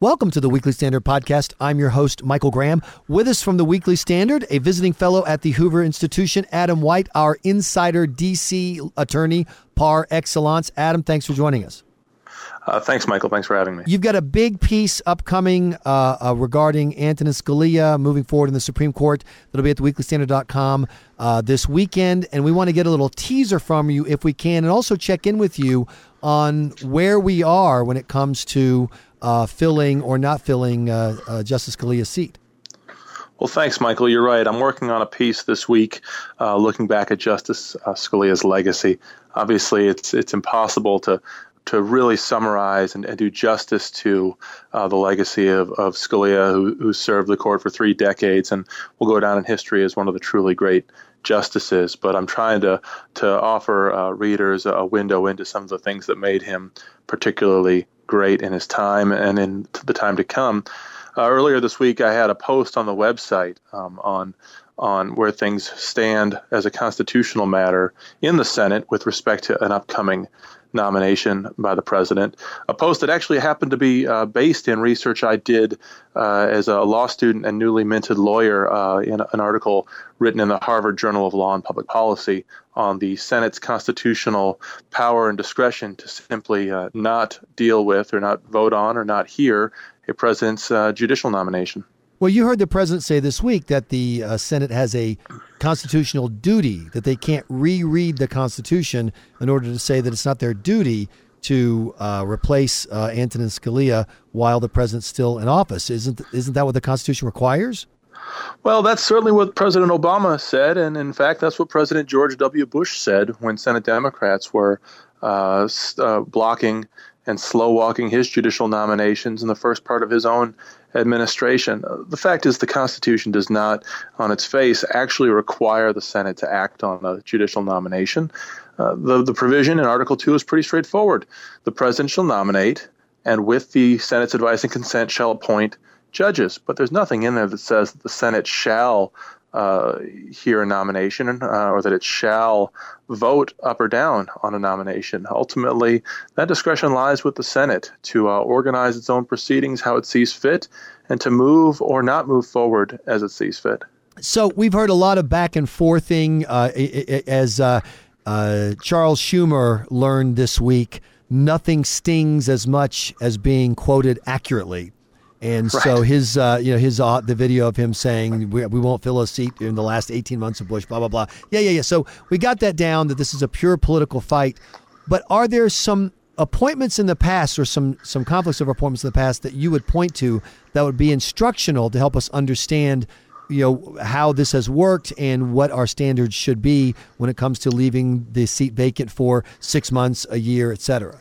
Welcome to the Weekly Standard Podcast. I'm your host, Michael Graham. With us from the Weekly Standard, a visiting fellow at the Hoover Institution, Adam White, our insider DC attorney par excellence. Adam, thanks for joining us. Uh, thanks, Michael. Thanks for having me. You've got a big piece upcoming uh, uh, regarding Antonin Scalia moving forward in the Supreme Court that'll be at theweeklystandard.com uh, this weekend. And we want to get a little teaser from you if we can, and also check in with you on where we are when it comes to uh, filling or not filling uh, uh, Justice Scalia's seat. Well, thanks, Michael. You're right. I'm working on a piece this week uh, looking back at Justice uh, Scalia's legacy. Obviously, it's it's impossible to to really summarize and, and do justice to uh, the legacy of, of Scalia, who, who served the court for three decades and will go down in history as one of the truly great justices. But I'm trying to to offer uh, readers a window into some of the things that made him particularly great in his time and in the time to come. Uh, earlier this week, I had a post on the website um, on on where things stand as a constitutional matter in the Senate with respect to an upcoming nomination by the president. A post that actually happened to be uh, based in research I did uh, as a law student and newly minted lawyer uh, in an article written in the Harvard Journal of Law and Public Policy on the Senate's constitutional power and discretion to simply uh, not deal with or not vote on or not hear a president's uh, judicial nomination. Well, you heard the president say this week that the uh, Senate has a constitutional duty, that they can't reread the Constitution in order to say that it's not their duty to uh, replace uh, Antonin Scalia while the president's still in office. Isn't, isn't that what the Constitution requires? Well, that's certainly what President Obama said. And in fact, that's what President George W. Bush said when Senate Democrats were uh, uh, blocking and slow walking his judicial nominations in the first part of his own administration. The fact is, the Constitution does not, on its face, actually require the Senate to act on a judicial nomination. Uh, the, the provision in Article 2 is pretty straightforward. The President shall nominate, and with the Senate's advice and consent, shall appoint judges. But there's nothing in there that says that the Senate shall uh, hear a nomination uh, or that it shall vote up or down on a nomination. Ultimately, that discretion lies with the Senate to uh, organize its own proceedings how it sees fit and to move or not move forward as it sees fit. So we've heard a lot of back and forthing uh, as uh, uh, Charles Schumer learned this week. Nothing stings as much as being quoted accurately. And right. so his, uh, you know, his uh, the video of him saying we, we won't fill a seat in the last 18 months of Bush, blah blah blah. Yeah, yeah, yeah. So we got that down that this is a pure political fight. But are there some appointments in the past or some some conflicts of appointments in the past that you would point to that would be instructional to help us understand, you know, how this has worked and what our standards should be when it comes to leaving the seat vacant for six months, a year, et cetera?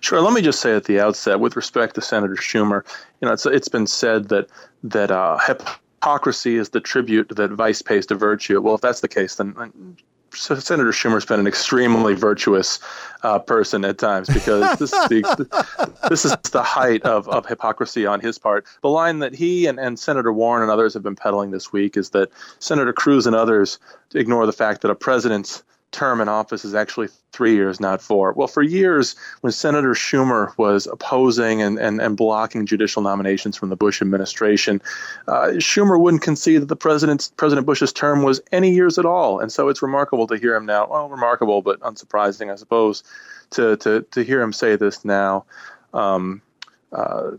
Sure. Let me just say at the outset, with respect to Senator Schumer, you know, it's it's been said that that uh, hypocrisy is the tribute that vice pays to virtue. Well, if that's the case, then so Senator Schumer's been an extremely virtuous uh, person at times because this speaks, this is the height of, of hypocrisy on his part. The line that he and, and Senator Warren and others have been peddling this week is that Senator Cruz and others ignore the fact that a president's term in office is actually three years, not four. Well, for years, when Senator Schumer was opposing and, and, and blocking judicial nominations from the Bush administration, uh, Schumer wouldn't concede that the president's President Bush's term was any years at all. And so it's remarkable to hear him now. Well, remarkable, but unsurprising, I suppose, to to to hear him say this now. Um, uh,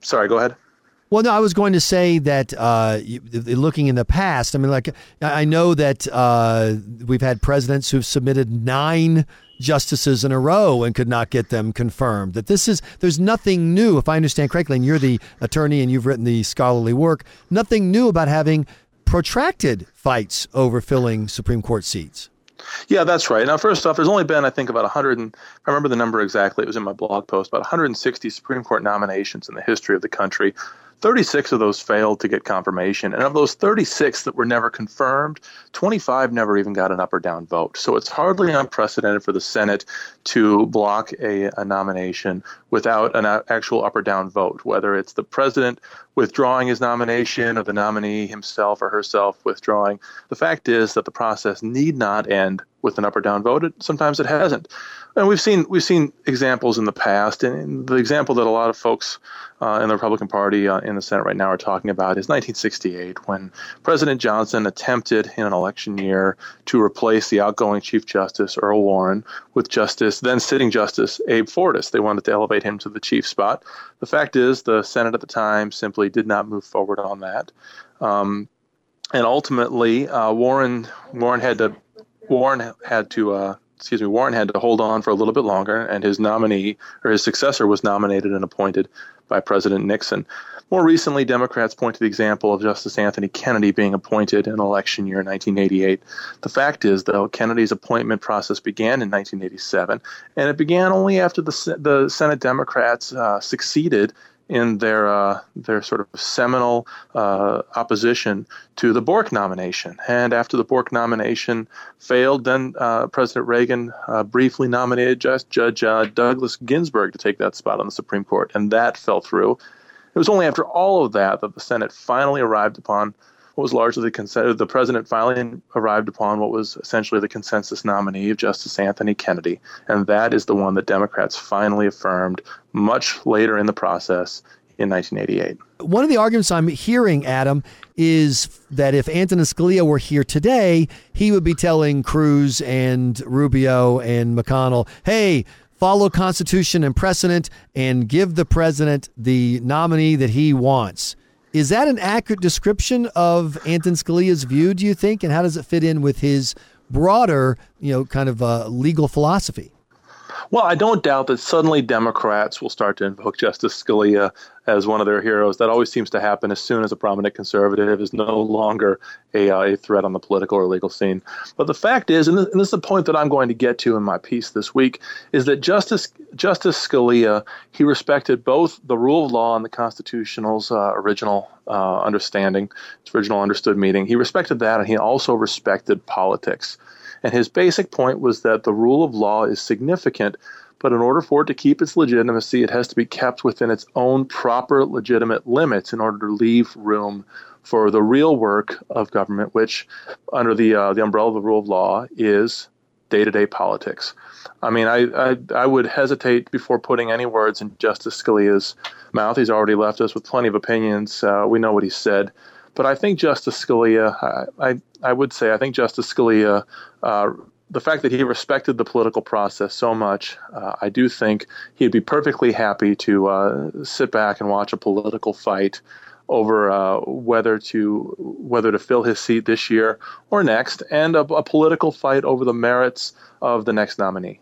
sorry, go ahead. Well, no, I was going to say that uh, looking in the past, I mean, like, I know that uh, we've had presidents who've submitted nine justices in a row and could not get them confirmed. That this is, there's nothing new, if I understand correctly, and you're the attorney and you've written the scholarly work, nothing new about having protracted fights over filling Supreme Court seats. Yeah, that's right. Now, first off, there's only been, I think, about 100, and I remember the number exactly, it was in my blog post, about 160 Supreme Court nominations in the history of the country. 36 of those failed to get confirmation. And of those 36 that were never confirmed, 25 never even got an up or down vote. So it's hardly unprecedented for the Senate to block a, a nomination without an uh, actual up or down vote, whether it's the president withdrawing his nomination or the nominee himself or herself withdrawing. The fact is that the process need not end with an up or down vote. It, Sometimes it hasn't, and we've seen we've seen examples in the past. And the example that a lot of folks uh, in the Republican Party uh, in the Senate right now are talking about is 1968, when President Johnson attempted in an election year to replace the outgoing Chief Justice Earl Warren with Justice then sitting Justice Abe Fortas. They wanted to elevate him to the chief spot. The fact is, the Senate at the time simply did not move forward on that. Um, and ultimately, uh, Warren Warren had to Warren had to uh, excuse me Warren had to hold on for a little bit longer, and his nominee or his successor was nominated and appointed by President Nixon. More recently, Democrats point to the example of Justice Anthony Kennedy being appointed in election year 1988. The fact is, though, Kennedy's appointment process began in 1987, and it began only after the, the Senate Democrats uh, succeeded in their uh, their sort of seminal uh, opposition to the Bork nomination. And after the Bork nomination failed, then uh, President Reagan uh, briefly nominated Judge, Judge uh, Douglas Ginsburg to take that spot on the Supreme Court, and that fell through. It was only after all of that that the Senate finally arrived upon was largely the. The president finally arrived upon what was essentially the consensus nominee of Justice Anthony Kennedy, and that is the one that Democrats finally affirmed much later in the process in 1988. One of the arguments I'm hearing, Adam, is that if Antonin Scalia were here today, he would be telling Cruz and Rubio and McConnell, hey, follow Constitution and precedent and give the president the nominee that he wants. Is that an accurate description of Anton Scalia's view, do you think? And how does it fit in with his broader, you know, kind of uh, legal philosophy? Well, I don't doubt that suddenly Democrats will start to invoke Justice Scalia as one of their heroes. That always seems to happen as soon as a prominent conservative is no longer a, uh, a threat on the political or legal scene. But the fact is, and this, and this, is the point that I'm going to get to in my piece this week, is that Justice Justice Scalia he respected both the rule of law and the Constitutional's uh, original uh, understanding, its original understood meaning. He respected that, and he also respected politics. And his basic point was that the rule of law is significant, but in order for it to keep its legitimacy, it has to be kept within its own proper legitimate limits in order to leave room for the real work of government, which, under the uh, the umbrella of the rule of law, is day to day politics. I mean, I, I, I would hesitate before putting any words in Justice Scalia's mouth. He's already left us with plenty of opinions. Uh, we know what he said. But I think Justice Scalia, I, I, I would say, I think Justice Scalia, uh, the fact that he respected the political process so much, uh, I do think he'd be perfectly happy to uh, sit back and watch a political fight over uh, whether to whether to fill his seat this year or next, and a, a political fight over the merits of the next nominee.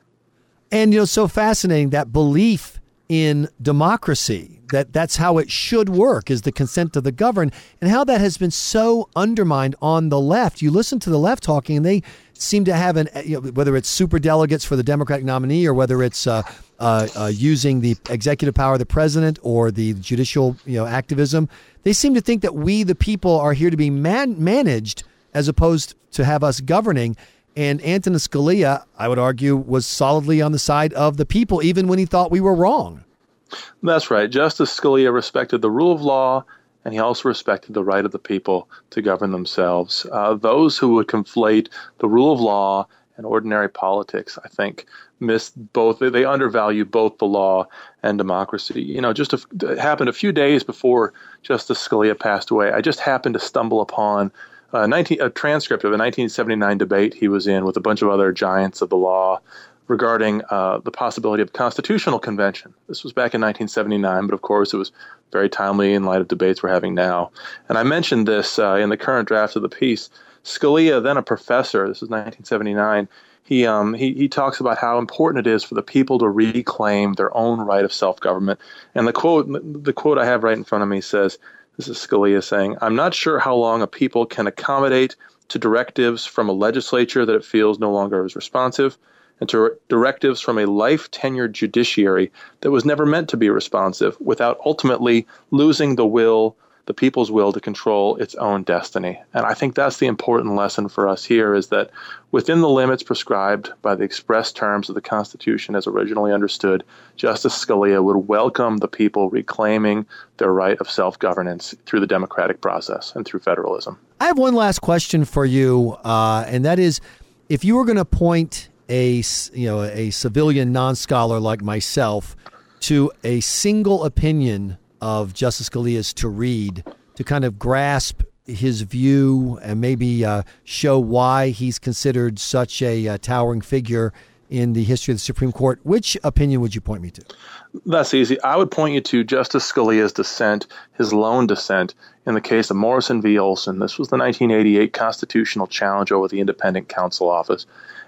And you know, so fascinating that belief in democracy that that's how it should work is the consent of the governed and how that has been so undermined on the left you listen to the left talking and they seem to have an you know, whether it's super delegates for the democratic nominee or whether it's uh, uh, uh, using the executive power of the president or the judicial you know activism they seem to think that we the people are here to be man- managed as opposed to have us governing and Antonin Scalia, I would argue, was solidly on the side of the people, even when he thought we were wrong. That's right. Justice Scalia respected the rule of law, and he also respected the right of the people to govern themselves. Uh, those who would conflate the rule of law and ordinary politics, I think, miss both. They undervalue both the law and democracy. You know, just a, it happened a few days before Justice Scalia passed away. I just happened to stumble upon a, 19, a transcript of a 1979 debate he was in with a bunch of other giants of the law regarding uh, the possibility of constitutional convention. This was back in 1979, but of course it was very timely in light of debates we're having now. And I mentioned this uh, in the current draft of the piece. Scalia, then a professor, this is 1979, he, um, he, he talks about how important it is for the people to reclaim their own right of self government. And the quote, the quote I have right in front of me says, this is Scalia saying, I'm not sure how long a people can accommodate to directives from a legislature that it feels no longer is responsive, and to directives from a life tenured judiciary that was never meant to be responsive without ultimately losing the will the people's will to control its own destiny. And I think that's the important lesson for us here is that within the limits prescribed by the express terms of the Constitution as originally understood, Justice Scalia would welcome the people reclaiming their right of self governance through the democratic process and through federalism. I have one last question for you, uh, and that is if you were going to point a you know a civilian non-scholar like myself to a single opinion of Justice Scalia's to read to kind of grasp his view and maybe uh, show why he's considered such a uh, towering figure in the history of the Supreme Court, which opinion would you point me to? That's easy. I would point you to Justice Scalia's dissent, his lone dissent, in the case of Morrison v. Olson. This was the 1988 constitutional challenge over the independent counsel office.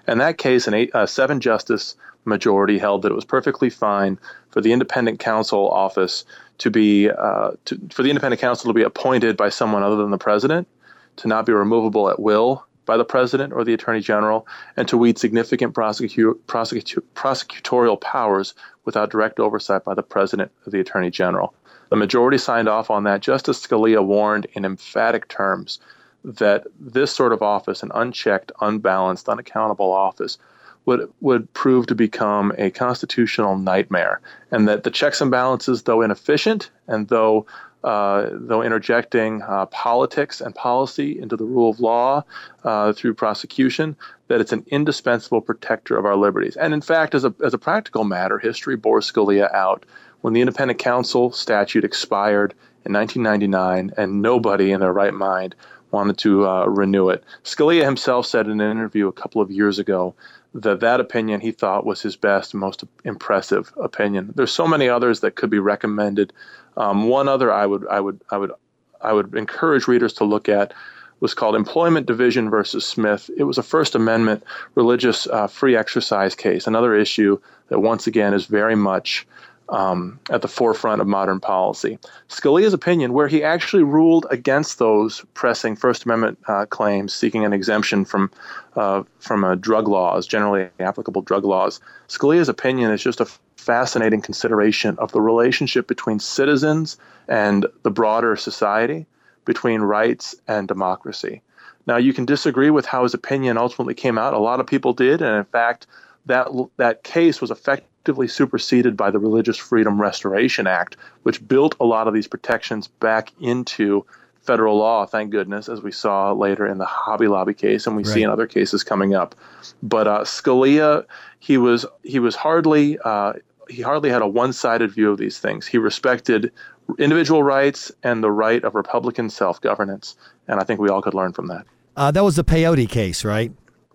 In that case, an eight, seven justice majority held that it was perfectly fine for the independent counsel office to be uh, to, for the independent counsel to be appointed by someone other than the president, to not be removable at will by the president or the attorney general, and to wield significant prosecu- prosecu- prosecutorial powers without direct oversight by the president or the attorney general. The majority signed off on that. Justice Scalia warned in emphatic terms that this sort of office, an unchecked, unbalanced, unaccountable office, would would prove to become a constitutional nightmare, and that the checks and balances, though inefficient and though uh, though interjecting uh, politics and policy into the rule of law uh, through prosecution, that it's an indispensable protector of our liberties. And in fact, as a as a practical matter, history bore Scalia out when the independent counsel statute expired in 1999, and nobody in their right mind wanted to uh, renew it. Scalia himself said in an interview a couple of years ago that that opinion he thought was his best, most impressive opinion. There's so many others that could be recommended. Um, one other I would I would I would I would encourage readers to look at was called Employment Division versus Smith. It was a First Amendment religious uh, free exercise case, another issue that once again is very much um, at the forefront of modern policy. Scalia's opinion, where he actually ruled against those pressing First Amendment uh, claims seeking an exemption from uh, from uh, drug laws, generally applicable drug laws, Scalia's opinion is just a fascinating consideration of the relationship between citizens and the broader society, between rights and democracy. Now, you can disagree with how his opinion ultimately came out. A lot of people did, and in fact, that that case was effective effectively superseded by the Religious Freedom Restoration Act, which built a lot of these protections back into federal law, thank goodness, as we saw later in the Hobby Lobby case, and we right. see in other cases coming up. But uh, Scalia, he was he was hardly uh, he hardly had a one-sided view of these things. He respected individual rights and the right of Republican self-governance, and I think we all could learn from that. Uh, that was the peyote case, right?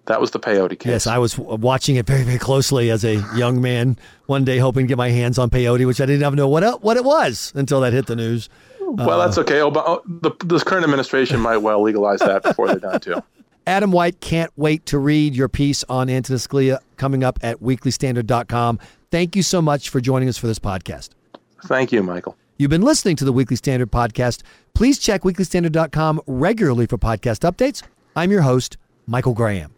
That was the peyote case. Yes, I was watching it very, very closely as a young man one day, hoping to get my hands on peyote, which I didn't even know what it, what it was until that hit the news. Well, uh, that's okay. Oh, but, oh, the, this current administration might well legalize that before they're done, too. Adam White can't wait to read your piece on Antonin Scalia coming up at weeklystandard.com. Thank you so much for joining us for this podcast. Thank you, Michael. You've been listening to the Weekly Standard podcast. Please check weeklystandard.com regularly for podcast updates. I'm your host, Michael Graham.